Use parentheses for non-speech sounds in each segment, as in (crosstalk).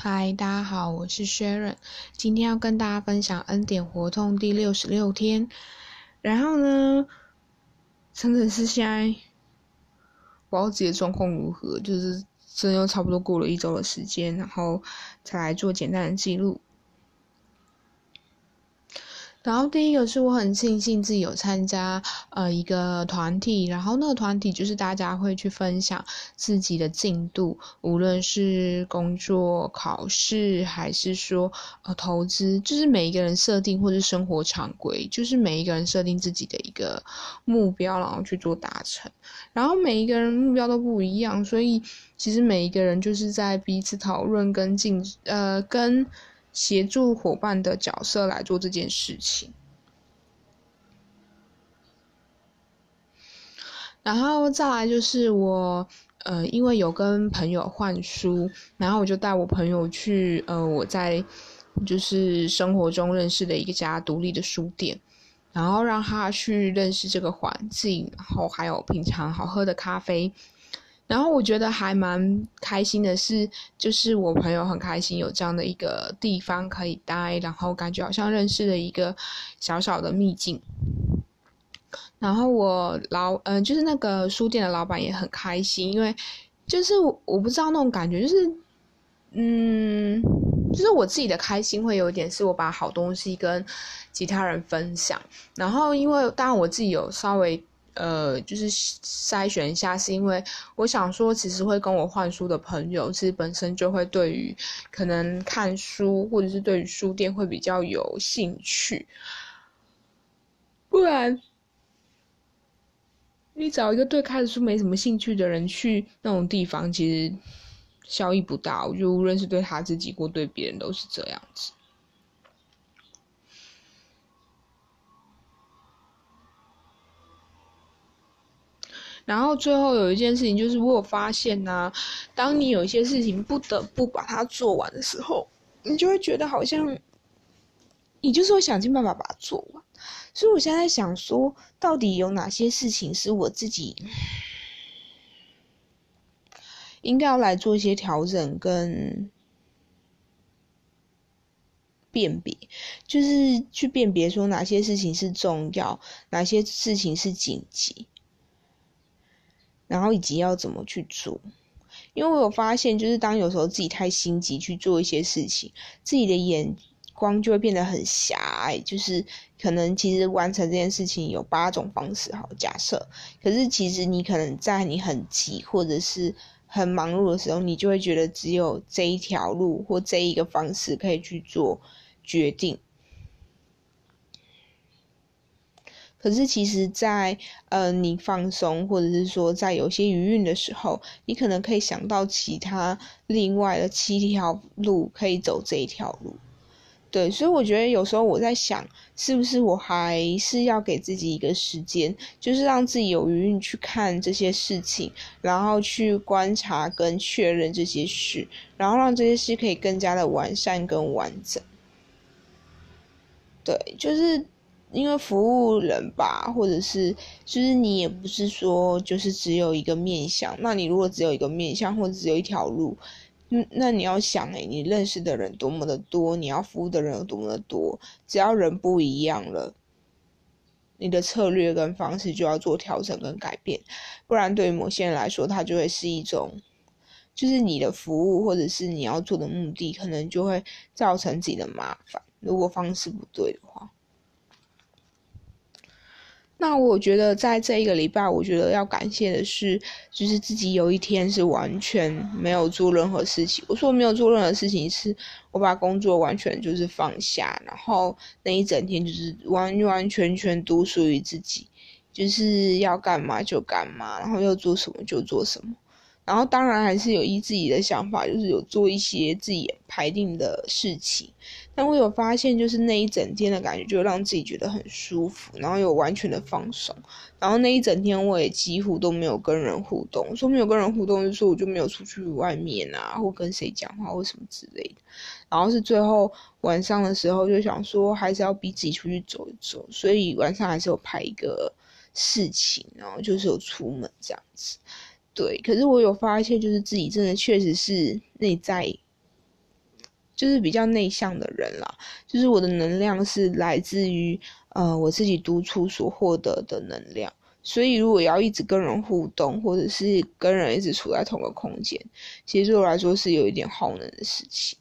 嗨，大家好，我是 Sharon，今天要跟大家分享恩典活动第六十六天。然后呢，真的是现在，不知道自己的状况如何，就是真又差不多过了一周的时间，然后才来做简单的记录。然后第一个是我很庆幸自己有参加呃一个团体，然后那个团体就是大家会去分享自己的进度，无论是工作、考试，还是说呃投资，就是每一个人设定或者生活常规，就是每一个人设定自己的一个目标，然后去做达成。然后每一个人目标都不一样，所以其实每一个人就是在彼此讨论跟进呃跟。协助伙伴的角色来做这件事情，然后再来就是我，呃，因为有跟朋友换书，然后我就带我朋友去，呃，我在就是生活中认识的一个家独立的书店，然后让他去认识这个环境，然后还有品尝好喝的咖啡。然后我觉得还蛮开心的是，就是我朋友很开心有这样的一个地方可以待，然后感觉好像认识了一个小小的秘境。然后我老嗯，就是那个书店的老板也很开心，因为就是我我不知道那种感觉，就是嗯，就是我自己的开心会有一点是我把好东西跟其他人分享，然后因为当然我自己有稍微。呃，就是筛选一下，是因为我想说，其实会跟我换书的朋友，其实本身就会对于可能看书或者是对于书店会比较有兴趣，不然你找一个对看书没什么兴趣的人去那种地方，其实效益不大。我觉得无论是对他自己或对别人都是这样子。然后最后有一件事情，就是我有发现呐，当你有一些事情不得不把它做完的时候，你就会觉得好像，你就是会想尽办法把它做完。所以我现在想说，到底有哪些事情是我自己 (sighs) 应该要来做一些调整跟辨别，就是去辨别说哪些事情是重要，哪些事情是紧急。然后以及要怎么去做，因为我有发现，就是当有时候自己太心急去做一些事情，自己的眼光就会变得很狭隘。就是可能其实完成这件事情有八种方式，好假设，可是其实你可能在你很急或者是很忙碌的时候，你就会觉得只有这一条路或这一个方式可以去做决定。可是，其实，在呃，你放松，或者是说，在有些余韵的时候，你可能可以想到其他另外的七条路可以走这一条路。对，所以我觉得有时候我在想，是不是我还是要给自己一个时间，就是让自己有余韵去看这些事情，然后去观察跟确认这些事，然后让这些事可以更加的完善跟完整。对，就是。因为服务人吧，或者是就是你也不是说就是只有一个面相。那你如果只有一个面相，或者只有一条路，嗯，那你要想诶，你认识的人多么的多，你要服务的人有多么的多，只要人不一样了，你的策略跟方式就要做调整跟改变，不然对于某些人来说，他就会是一种，就是你的服务或者是你要做的目的，可能就会造成自己的麻烦。如果方式不对的话。那我觉得在这一个礼拜，我觉得要感谢的是，就是自己有一天是完全没有做任何事情。我说没有做任何事情，是我把工作完全就是放下，然后那一整天就是完完全全独属于自己，就是要干嘛就干嘛，然后要做什么就做什么。然后当然还是有依自己的想法，就是有做一些自己排定的事情。但我有发现，就是那一整天的感觉，就让自己觉得很舒服，然后有完全的放松。然后那一整天我也几乎都没有跟人互动，说没有跟人互动，就说我就没有出去外面啊，或跟谁讲话或什么之类的。然后是最后晚上的时候，就想说还是要逼自己出去走一走，所以晚上还是有排一个事情，然后就是有出门这样子。对，可是我有发现，就是自己真的确实是内在就是比较内向的人啦，就是我的能量是来自于呃我自己独处所获得的能量。所以，如果要一直跟人互动，或者是跟人一直处在同个空间，其实对我来说是有一点耗能的事情。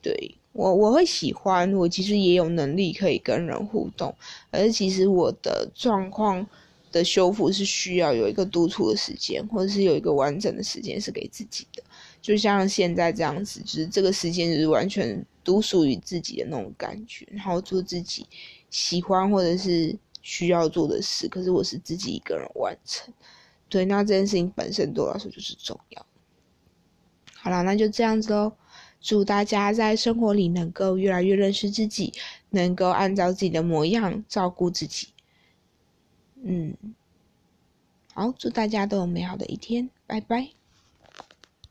对我，我会喜欢，我其实也有能力可以跟人互动，而其实我的状况的修复是需要有一个独处的时间，或者是有一个完整的时间是给自己的。就像现在这样子，就是这个时间就是完全独属于自己的那种感觉，然后做自己喜欢或者是。需要做的事，可是我是自己一个人完成。对，那这件事情本身对我来说就是重要。好了，那就这样子喽。祝大家在生活里能够越来越认识自己，能够按照自己的模样照顾自己。嗯，好，祝大家都有美好的一天，拜拜。